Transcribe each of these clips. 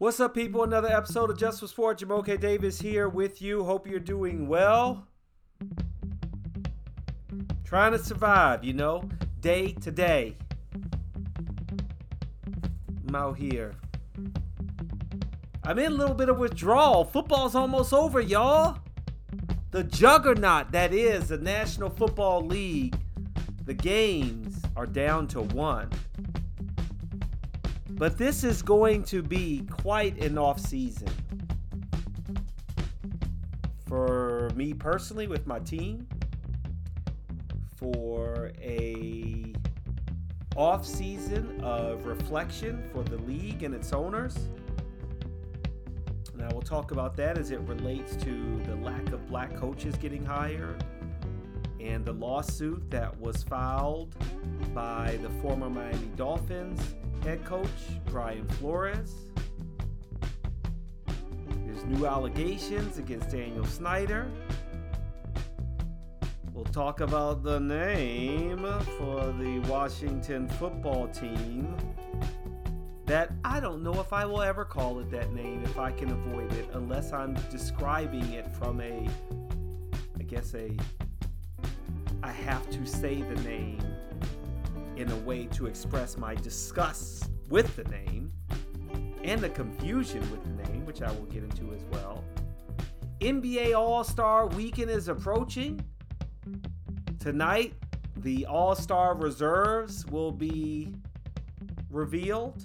What's up, people? Another episode of Just for Sport. Jamoke Davis here with you. Hope you're doing well. Trying to survive, you know, day to day. I'm out here. I'm in a little bit of withdrawal. Football's almost over, y'all. The juggernaut that is the National Football League. The games are down to one. But this is going to be quite an off season. For me personally, with my team, for a off season of reflection for the league and its owners. And I will talk about that as it relates to the lack of black coaches getting hired and the lawsuit that was filed by the former Miami Dolphins head coach Brian Flores. There's new allegations against Daniel Snyder. We'll talk about the name for the Washington football team. That I don't know if I will ever call it that name if I can avoid it, unless I'm describing it from a, I guess, a, I have to say the name in a way to express my disgust with the name and the confusion with the name, which I will get into as well. NBA All Star Weekend is approaching. Tonight, the All Star reserves will be revealed.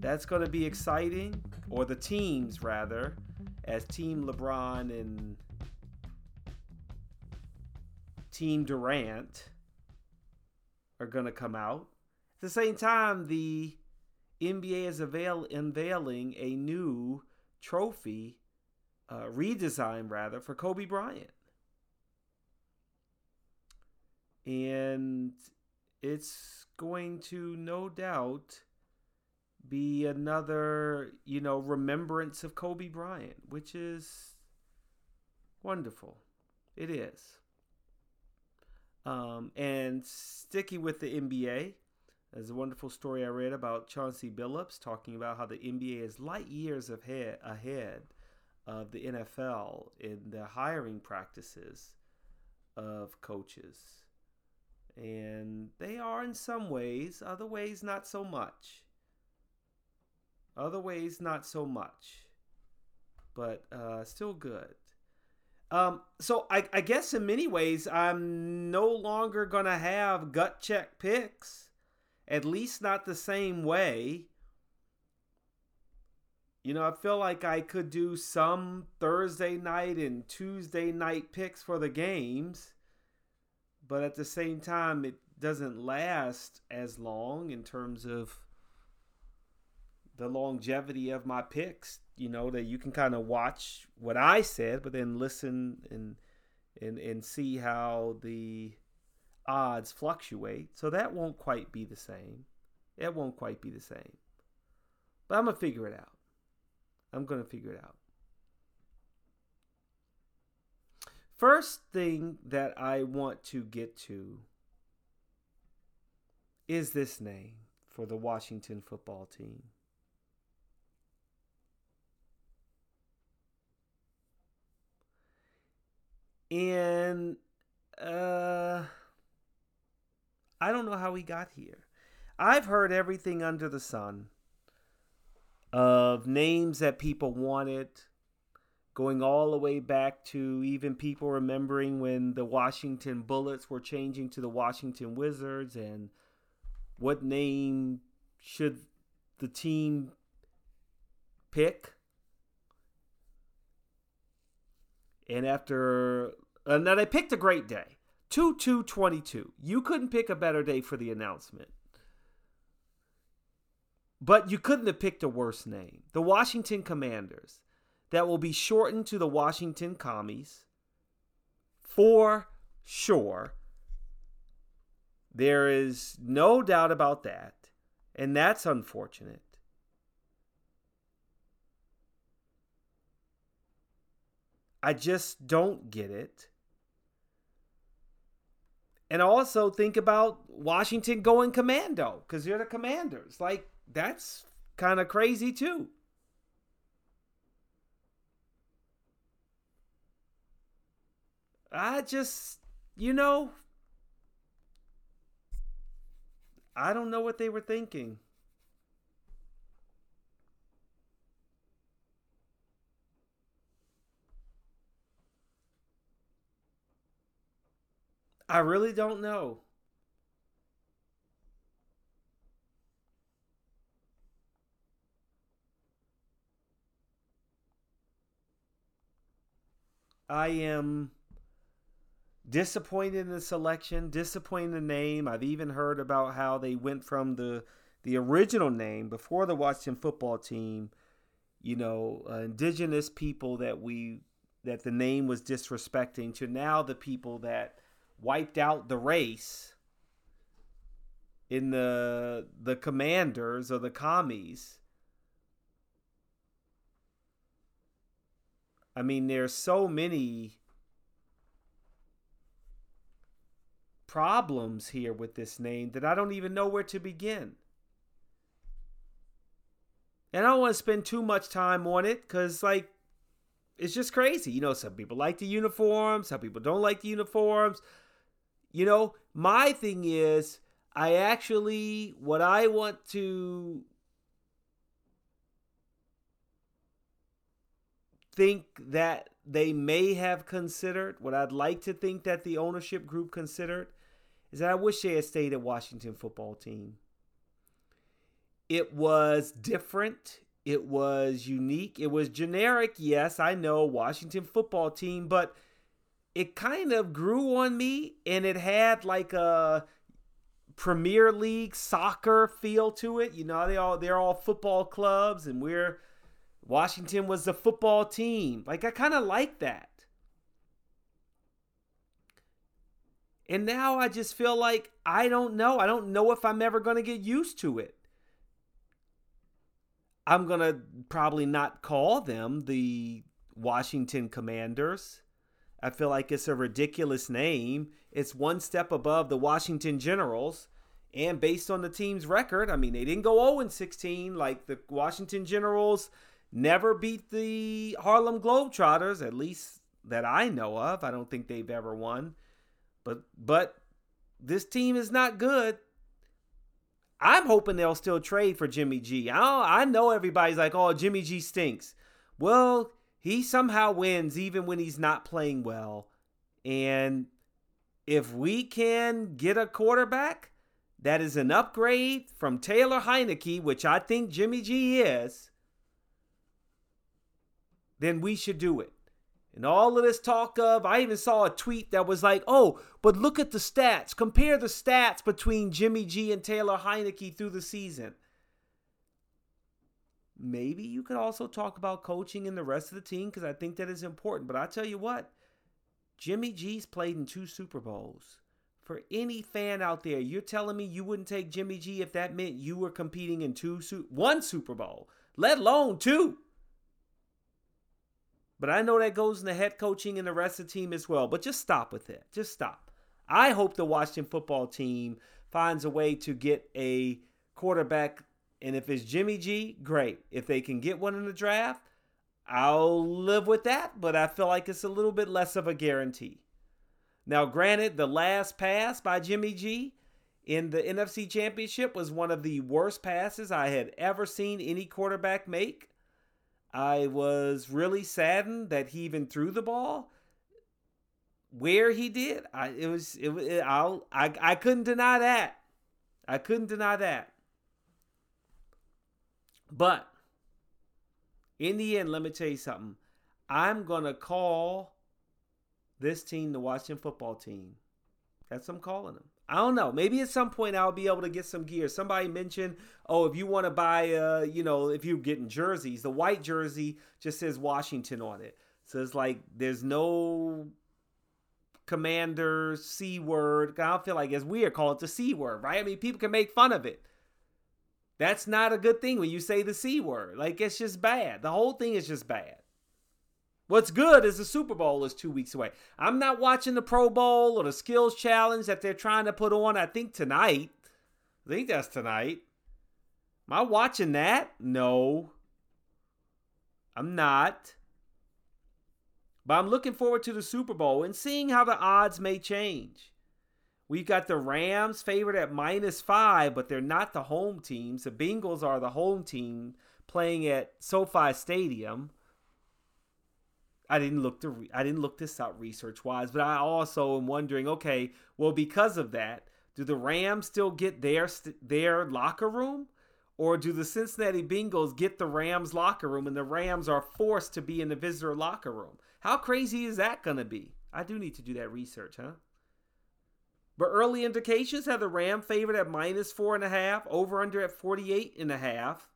That's going to be exciting, or the teams rather, as Team LeBron and Team Durant are going to come out. At the same time, the NBA is avail- unveiling a new trophy, uh, redesign rather, for Kobe Bryant. And it's going to no doubt be another, you know, remembrance of Kobe Bryant, which is wonderful. It is. Um, and sticking with the NBA, there's a wonderful story I read about Chauncey Billups talking about how the NBA is light years ahead, ahead of the NFL in the hiring practices of coaches. And they are in some ways, other ways, not so much. Other ways, not so much. But uh, still good. Um, so I, I guess in many ways, I'm no longer to have gut check picks, at least not the same way. You know, I feel like I could do some Thursday night and Tuesday night picks for the games, but at the same time, it doesn't last as long in terms of the longevity of my picks you know that you can kind of watch what I said, but then listen and and and see how the odds fluctuate. So that won't quite be the same. It won't quite be the same. But I'm gonna figure it out. I'm gonna figure it out. First thing that I want to get to is this name for the Washington football team. And uh I don't know how he got here. I've heard everything under the sun of names that people wanted, going all the way back to even people remembering when the Washington Bullets were changing to the Washington Wizards and what name should the team pick And after uh, now they picked a great day. 2 2 22. You couldn't pick a better day for the announcement. But you couldn't have picked a worse name. The Washington Commanders. That will be shortened to the Washington Commies. For sure. There is no doubt about that. And that's unfortunate. I just don't get it. And also think about Washington going commando because they're the commanders. Like, that's kind of crazy too. I just, you know, I don't know what they were thinking. I really don't know. I am disappointed in the selection, disappointed in the name. I've even heard about how they went from the the original name before the Washington football team, you know, uh, indigenous people that we that the name was disrespecting to now the people that wiped out the race in the the commanders or the commies. I mean, there's so many problems here with this name that I don't even know where to begin. And I don't want to spend too much time on it because, like, it's just crazy. You know, some people like the uniforms, some people don't like the uniforms. You know, my thing is, I actually, what I want to think that they may have considered, what I'd like to think that the ownership group considered, is that I wish they had stayed at Washington football team. It was different. It was unique. It was generic. Yes, I know Washington football team, but it kind of grew on me and it had like a Premier League soccer feel to it. You know, they all they're all football clubs and we're Washington was the football team. Like I kind of like that. And now I just feel like I don't know. I don't know if I'm ever going to get used to it. I'm going to probably not call them the Washington Commanders. I feel like it's a ridiculous name. It's one step above the Washington Generals. And based on the team's record, I mean, they didn't go 0 16 like the Washington Generals never beat the Harlem Globetrotters, at least that I know of. I don't think they've ever won. But but this team is not good. I'm hoping they'll still trade for Jimmy G. I, I know everybody's like, oh, Jimmy G stinks. Well, he somehow wins even when he's not playing well. And if we can get a quarterback that is an upgrade from Taylor Heinicke, which I think Jimmy G is, then we should do it. And all of this talk of, I even saw a tweet that was like, oh, but look at the stats. Compare the stats between Jimmy G and Taylor Heinicke through the season. Maybe you could also talk about coaching and the rest of the team because I think that is important. But I tell you what, Jimmy G's played in two Super Bowls. For any fan out there, you're telling me you wouldn't take Jimmy G if that meant you were competing in two one Super Bowl, let alone two. But I know that goes in the head coaching and the rest of the team as well. But just stop with it. Just stop. I hope the Washington football team finds a way to get a quarterback and if it's Jimmy G, great. If they can get one in the draft, I'll live with that, but I feel like it's a little bit less of a guarantee. Now, granted, the last pass by Jimmy G in the NFC Championship was one of the worst passes I had ever seen any quarterback make. I was really saddened that he even threw the ball where he did. I it was it, it I'll, I I couldn't deny that. I couldn't deny that. But in the end, let me tell you something. I'm going to call this team the Washington football team. That's what I'm calling them. I don't know. Maybe at some point I'll be able to get some gear. Somebody mentioned, oh, if you want to buy, uh, you know, if you're getting jerseys, the white jersey just says Washington on it. So it's like there's no commander C word. I don't feel like it's weird. Call it the C word, right? I mean, people can make fun of it. That's not a good thing when you say the C word. Like, it's just bad. The whole thing is just bad. What's good is the Super Bowl is two weeks away. I'm not watching the Pro Bowl or the Skills Challenge that they're trying to put on, I think tonight. I think that's tonight. Am I watching that? No. I'm not. But I'm looking forward to the Super Bowl and seeing how the odds may change. We've got the Rams favored at minus five, but they're not the home team. The Bengals are the home team playing at SoFi Stadium. I didn't look to re- I didn't look this out research wise, but I also am wondering. Okay, well, because of that, do the Rams still get their their locker room, or do the Cincinnati Bengals get the Rams locker room, and the Rams are forced to be in the visitor locker room? How crazy is that going to be? I do need to do that research, huh? But early indications have the Ram favored at minus four and a half, over under at 48 and a half.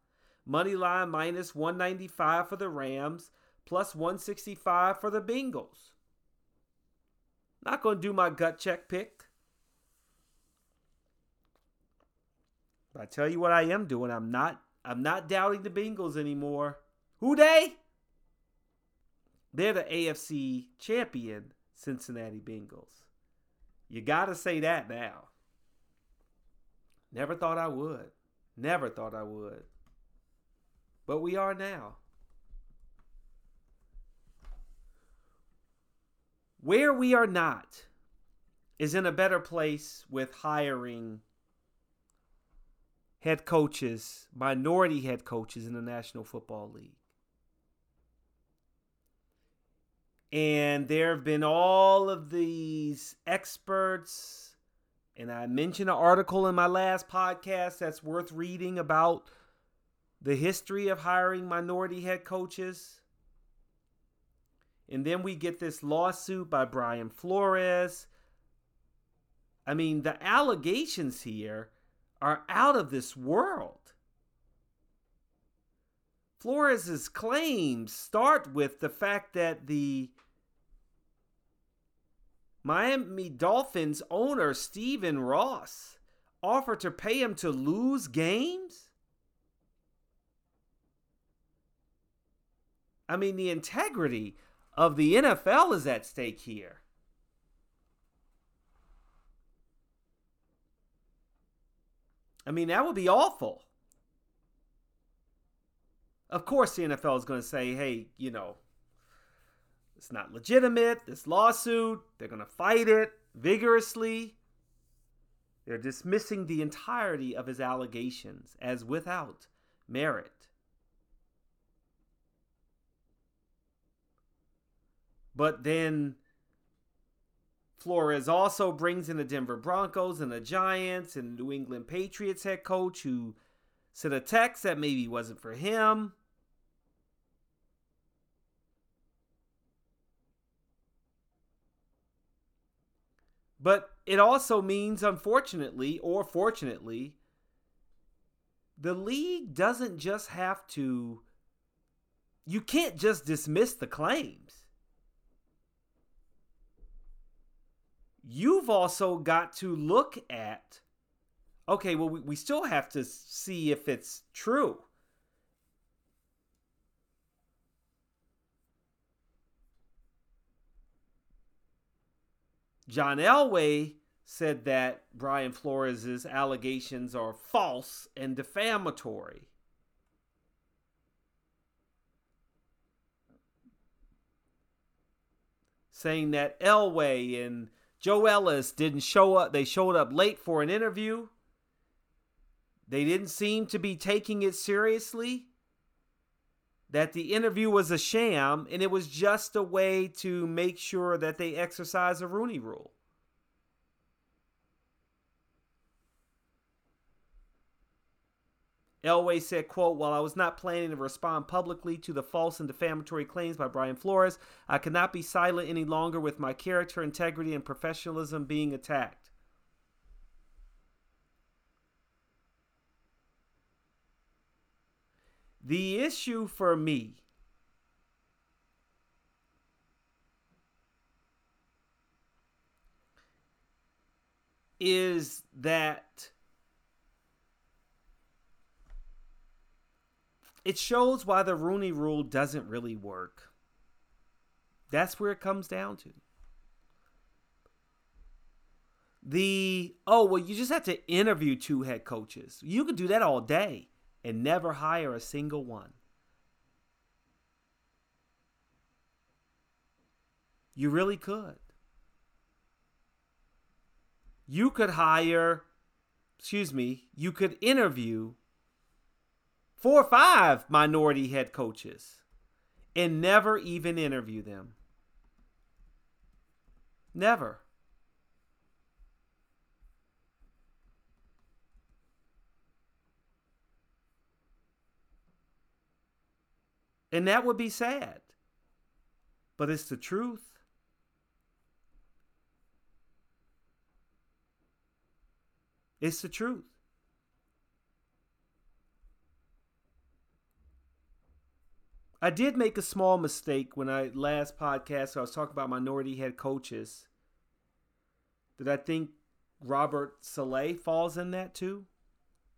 Money line minus 195 for the Rams, plus 165 for the Bengals. Not going to do my gut check pick. But I tell you what I am doing. I'm not I'm not doubting the Bengals anymore. Who they? They're the AFC champion Cincinnati Bengals. You got to say that now. Never thought I would. Never thought I would. But we are now. Where we are not is in a better place with hiring head coaches, minority head coaches in the National Football League. And there have been all of these experts. And I mentioned an article in my last podcast that's worth reading about the history of hiring minority head coaches. And then we get this lawsuit by Brian Flores. I mean, the allegations here are out of this world. Flores's claims start with the fact that the Miami Dolphins owner Stephen Ross offered to pay him to lose games? I mean, the integrity of the NFL is at stake here. I mean, that would be awful. Of course, the NFL is going to say, hey, you know, it's not legitimate, this lawsuit. They're going to fight it vigorously. They're dismissing the entirety of his allegations as without merit. But then Flores also brings in the Denver Broncos and the Giants and the New England Patriots head coach who sent a text that maybe wasn't for him. But it also means, unfortunately or fortunately, the league doesn't just have to, you can't just dismiss the claims. You've also got to look at, okay, well, we, we still have to see if it's true. John Elway said that Brian Flores' allegations are false and defamatory. Saying that Elway and Joe Ellis didn't show up, they showed up late for an interview. They didn't seem to be taking it seriously that the interview was a sham and it was just a way to make sure that they exercise a Rooney rule. Elway said, quote, While I was not planning to respond publicly to the false and defamatory claims by Brian Flores, I cannot be silent any longer with my character, integrity, and professionalism being attacked. The issue for me is that it shows why the Rooney rule doesn't really work. That's where it comes down to. The oh well you just have to interview two head coaches. You could do that all day. And never hire a single one. You really could. You could hire, excuse me, you could interview four or five minority head coaches and never even interview them. Never. And that would be sad. But it's the truth. It's the truth. I did make a small mistake when I last podcast I was talking about minority head coaches. Did I think Robert Saleh falls in that too?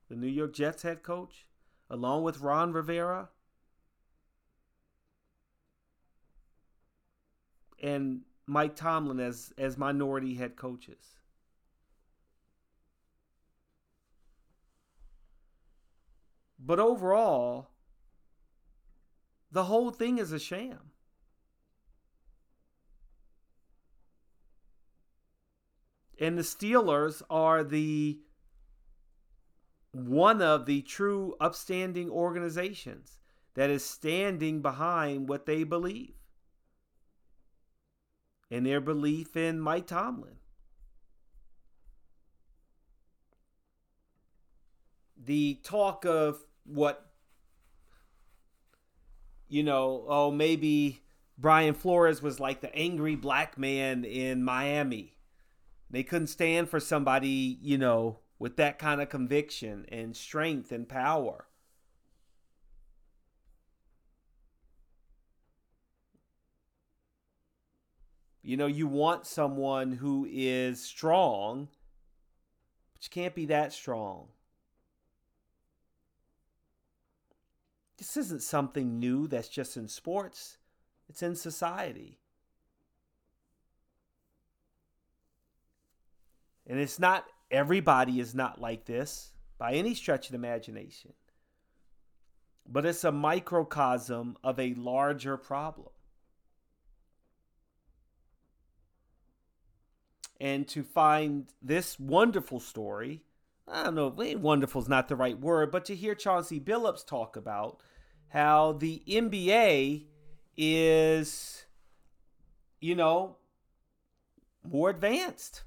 The New York Jets head coach, along with Ron Rivera and Mike Tomlin as as minority head coaches. But overall, the whole thing is a sham. And the Steelers are the one of the true upstanding organizations that is standing behind what they believe and their belief in Mike Tomlin. The talk of what you know, oh, maybe Brian Flores was like the angry black man in Miami. They couldn't stand for somebody, you know, with that kind of conviction and strength and power. You know, you want someone who is strong, but you can't be that strong. This isn't something new that's just in sports, it's in society. And it's not, everybody is not like this by any stretch of imagination. But it's a microcosm of a larger problem. And to find this wonderful story, I don't know, eh, wonderful is not the right word, but to hear Chauncey Billups talk about how the NBA is, you know, more advanced.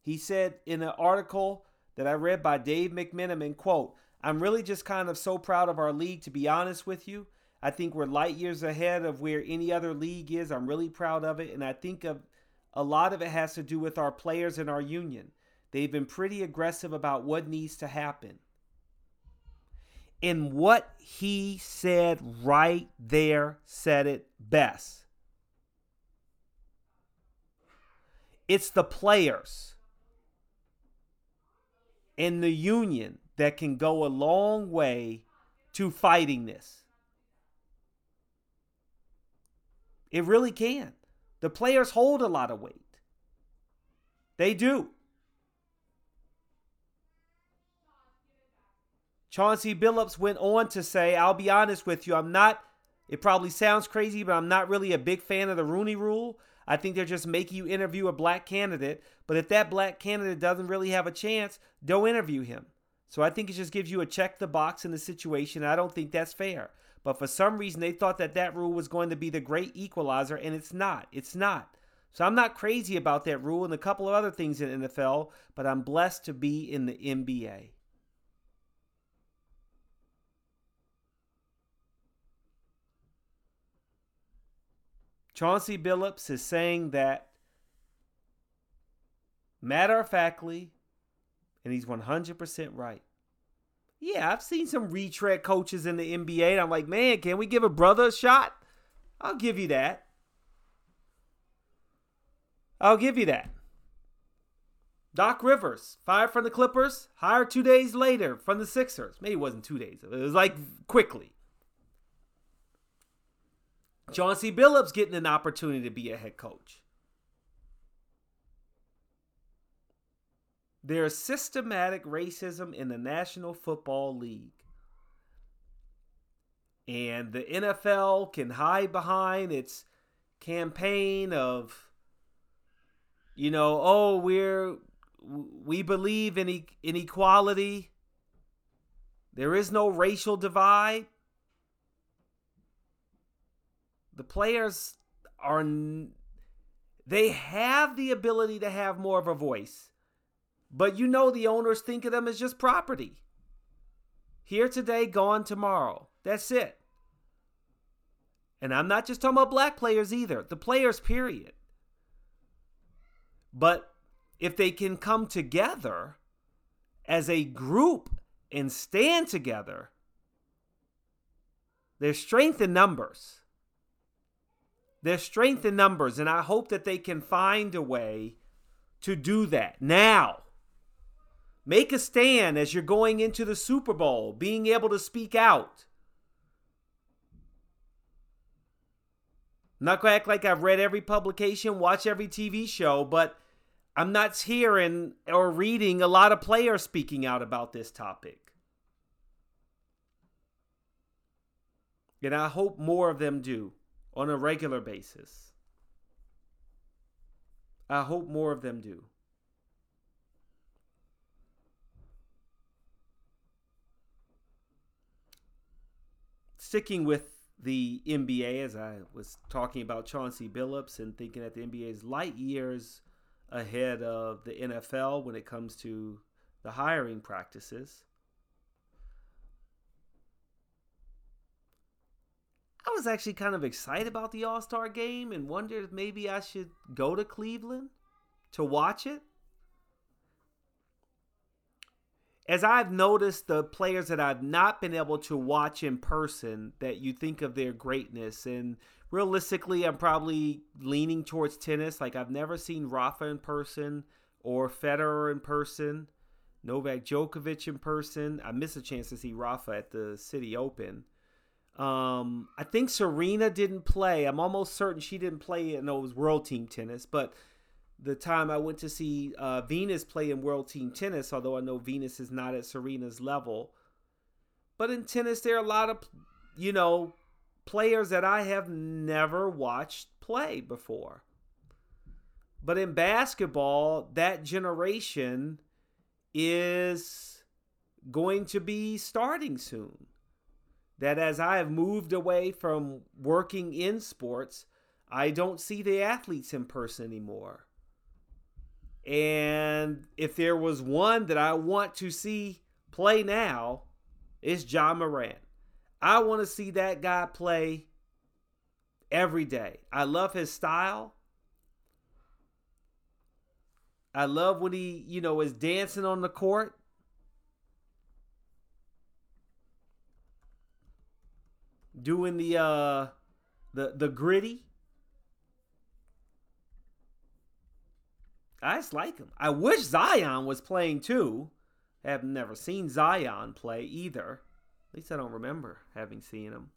He said in an article that I read by Dave McMenamin, quote, I'm really just kind of so proud of our league, to be honest with you. I think we're light years ahead of where any other league is. I'm really proud of it. And I think of a lot of it has to do with our players and our union. They've been pretty aggressive about what needs to happen. And what he said right there said it best. It's the players and the union that can go a long way to fighting this. It really can. The players hold a lot of weight. They do. Chauncey Billups went on to say, I'll be honest with you, I'm not, it probably sounds crazy, but I'm not really a big fan of the Rooney rule. I think they're just making you interview a black candidate. But if that black candidate doesn't really have a chance, don't interview him. So I think it just gives you a check the box in the situation. I don't think that's fair. But for some reason, they thought that that rule was going to be the great equalizer, and it's not. It's not. So I'm not crazy about that rule and a couple of other things in NFL, but I'm blessed to be in the NBA. Chauncey Billups is saying that matter of factly, and he's 100% right. Yeah, I've seen some retread coaches in the NBA, and I'm like, man, can we give a brother a shot? I'll give you that. I'll give you that. Doc Rivers, fired from the Clippers, hired two days later from the Sixers. Maybe it wasn't two days, it was like quickly. Chauncey Billups getting an opportunity to be a head coach. There's systematic racism in the National Football League. And the NFL can hide behind its campaign of, you know, oh, we're we believe in, e- in equality. There is no racial divide. The players are they have the ability to have more of a voice. But you know the owners think of them as just property. Here today, gone tomorrow. That's it. And I'm not just talking about black players either, the players, period. But if they can come together as a group and stand together, there's strength in numbers. There's strength in numbers, and I hope that they can find a way to do that now. Make a stand as you're going into the Super Bowl, being able to speak out. Not going to act like I've read every publication, watch every TV show, but I'm not hearing or reading a lot of players speaking out about this topic. And I hope more of them do on a regular basis. I hope more of them do. Sticking with the NBA, as I was talking about Chauncey Billups and thinking that the NBA is light years ahead of the NFL when it comes to the hiring practices. I was actually kind of excited about the All Star game and wondered if maybe I should go to Cleveland to watch it. As I've noticed the players that I've not been able to watch in person, that you think of their greatness. And realistically, I'm probably leaning towards tennis. Like, I've never seen Rafa in person or Federer in person, Novak Djokovic in person. I missed a chance to see Rafa at the City Open. Um, I think Serena didn't play. I'm almost certain she didn't play. in those World Team Tennis, but the time I went to see uh, Venus play in World Team Tennis, although I know Venus is not at Serena's level. But in tennis, there are a lot of, you know, players that I have never watched play before. But in basketball, that generation is going to be starting soon that as I have moved away from working in sports, I don't see the athletes in person anymore. And if there was one that I want to see play now, it's Ja Morant. I want to see that guy play every day. I love his style. I love when he, you know, is dancing on the court. doing the uh the the griddy. I just like him. I wish Zion was playing too. I have never seen Zion play either. At least I don't remember having seen him.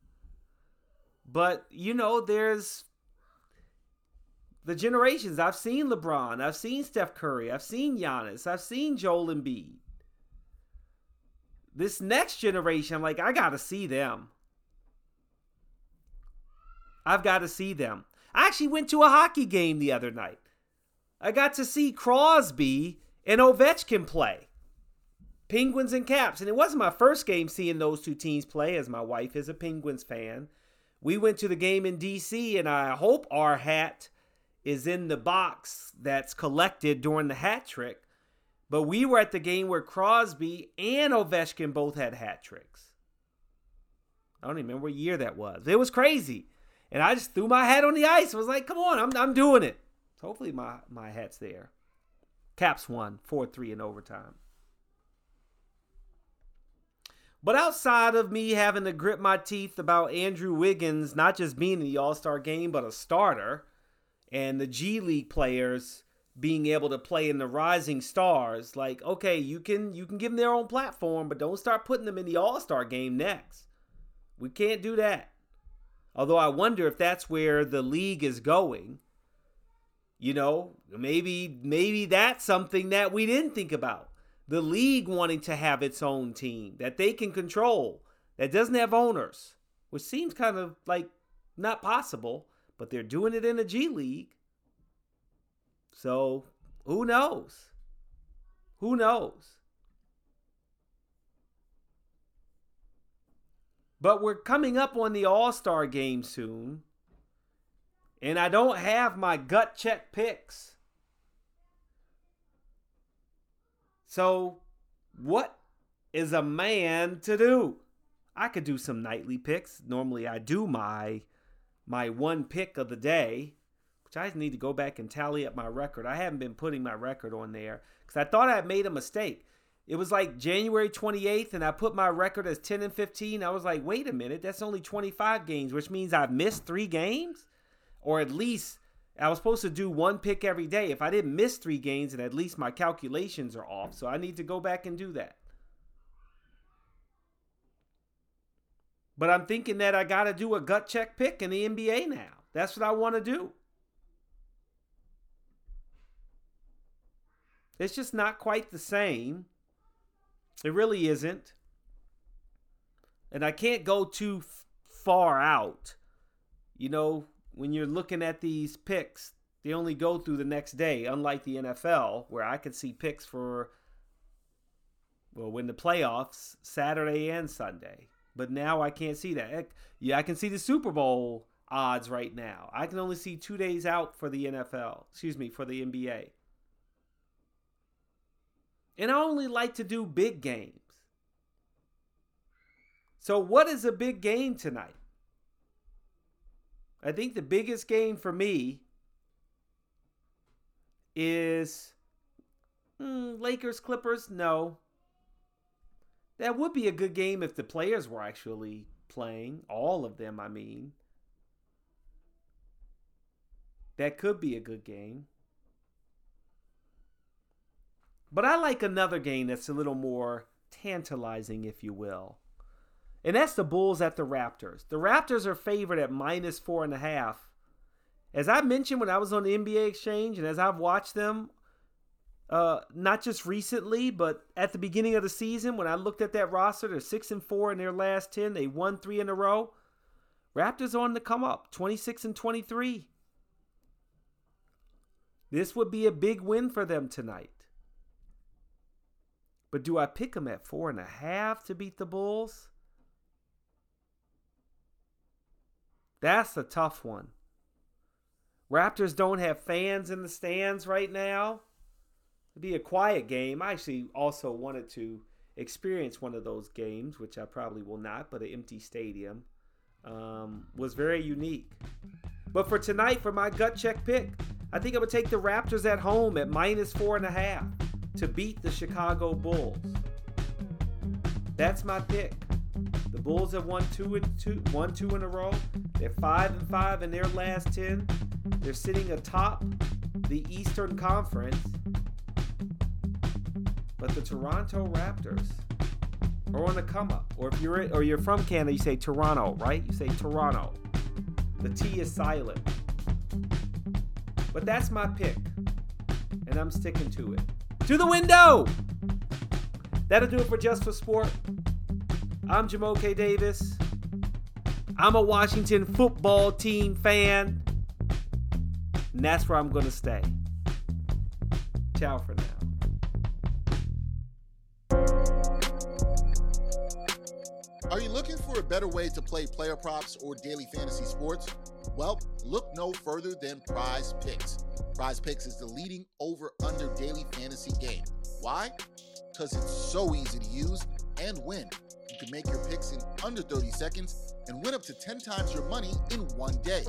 But you know, there's the generations. I've seen LeBron. I've seen Steph Curry. I've seen Giannis. I've seen Joel Embiid. This next generation, I'm like, I gotta see them. I've got to see them. I actually went to a hockey game the other night. I got to see Crosby and Ovechkin play. Penguins and Caps. And it wasn't my first game seeing those two teams play, as my wife is a Penguins fan. We went to the game in DC, and I hope our hat is in the box that's collected during the hat trick. But we were at the game where Crosby and Ovechkin both had hat tricks. I don't even remember what year that was. It was crazy. And I just threw my hat on the ice. I was like, come on, I'm, I'm doing it. Hopefully my, my hat's there. Caps won 4 3 in overtime. But outside of me having to grit my teeth about Andrew Wiggins not just being in the All Star game, but a starter, and the G League players being able to play in the Rising Stars, like okay, you can you can give them their own platform, but don't start putting them in the All Star game next. We can't do that. Although I wonder if that's where the league is going. You know, maybe maybe that's something that we didn't think about. The league wanting to have its own team that they can control, that doesn't have owners, which seems kind of like not possible, but they're doing it in the G League. So, who knows? Who knows? But we're coming up on the All Star game soon. And I don't have my gut check picks. So, what is a man to do? I could do some nightly picks. Normally I do my my one pick of the day, which I need to go back and tally up my record. I haven't been putting my record on there cuz I thought I made a mistake. It was like January 28th and I put my record as 10 and 15. I was like, "Wait a minute, that's only 25 games, which means I've missed 3 games?" Or at least I was supposed to do one pick every day. If I didn't miss three games, and at least my calculations are off. So I need to go back and do that. But I'm thinking that I got to do a gut check pick in the NBA now. That's what I want to do. It's just not quite the same. It really isn't. And I can't go too f- far out. You know, when you're looking at these picks, they only go through the next day, unlike the NFL, where I could see picks for well, when the playoffs Saturday and Sunday. But now I can't see that. Yeah, I can see the Super Bowl odds right now. I can only see two days out for the NFL. Excuse me, for the NBA. And I only like to do big games. So, what is a big game tonight? I think the biggest game for me is mm, Lakers Clippers. No. That would be a good game if the players were actually playing. All of them, I mean. That could be a good game. But I like another game that's a little more tantalizing, if you will and that's the Bulls at the Raptors. The Raptors are favored at minus four and a half. As I mentioned when I was on the NBA Exchange, and as I've watched them, uh, not just recently, but at the beginning of the season, when I looked at that roster, they're six and four in their last ten. They won three in a row. Raptors on the come up, twenty six and twenty three. This would be a big win for them tonight. But do I pick them at four and a half to beat the Bulls? That's a tough one. Raptors don't have fans in the stands right now. It'd be a quiet game. I actually also wanted to experience one of those games, which I probably will not, but an empty stadium um, was very unique. But for tonight, for my gut check pick, I think I would take the Raptors at home at minus four and a half to beat the Chicago Bulls. That's my pick. The Bulls have won two and two, one two in a row. They're five and five in their last ten. They're sitting atop the Eastern Conference. But the Toronto Raptors are on the come up. Or if you're or you're from Canada, you say Toronto, right? You say Toronto. The T is silent. But that's my pick. And I'm sticking to it. To the window! That'll do it for Just for Sport. I'm Jamoke Davis. I'm a Washington football team fan. And that's where I'm going to stay. Ciao for now. Are you looking for a better way to play player props or daily fantasy sports? Well, look no further than Prize Picks. Prize Picks is the leading over under daily fantasy game. Why? Because it's so easy to use and win can make your picks in under 30 seconds and win up to 10 times your money in one day.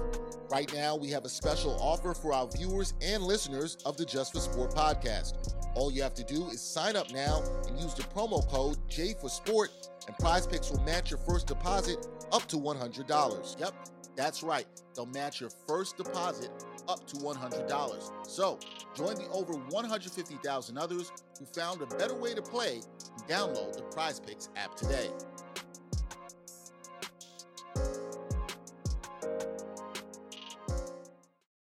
Right now, we have a special offer for our viewers and listeners of the Just for Sport podcast. All you have to do is sign up now and use the promo code J for Sport, and Prize Picks will match your first deposit up to $100. Yep, that's right. They'll match your first deposit up to $100. So join the over 150,000 others who found a better way to play and download the Prize Picks app today.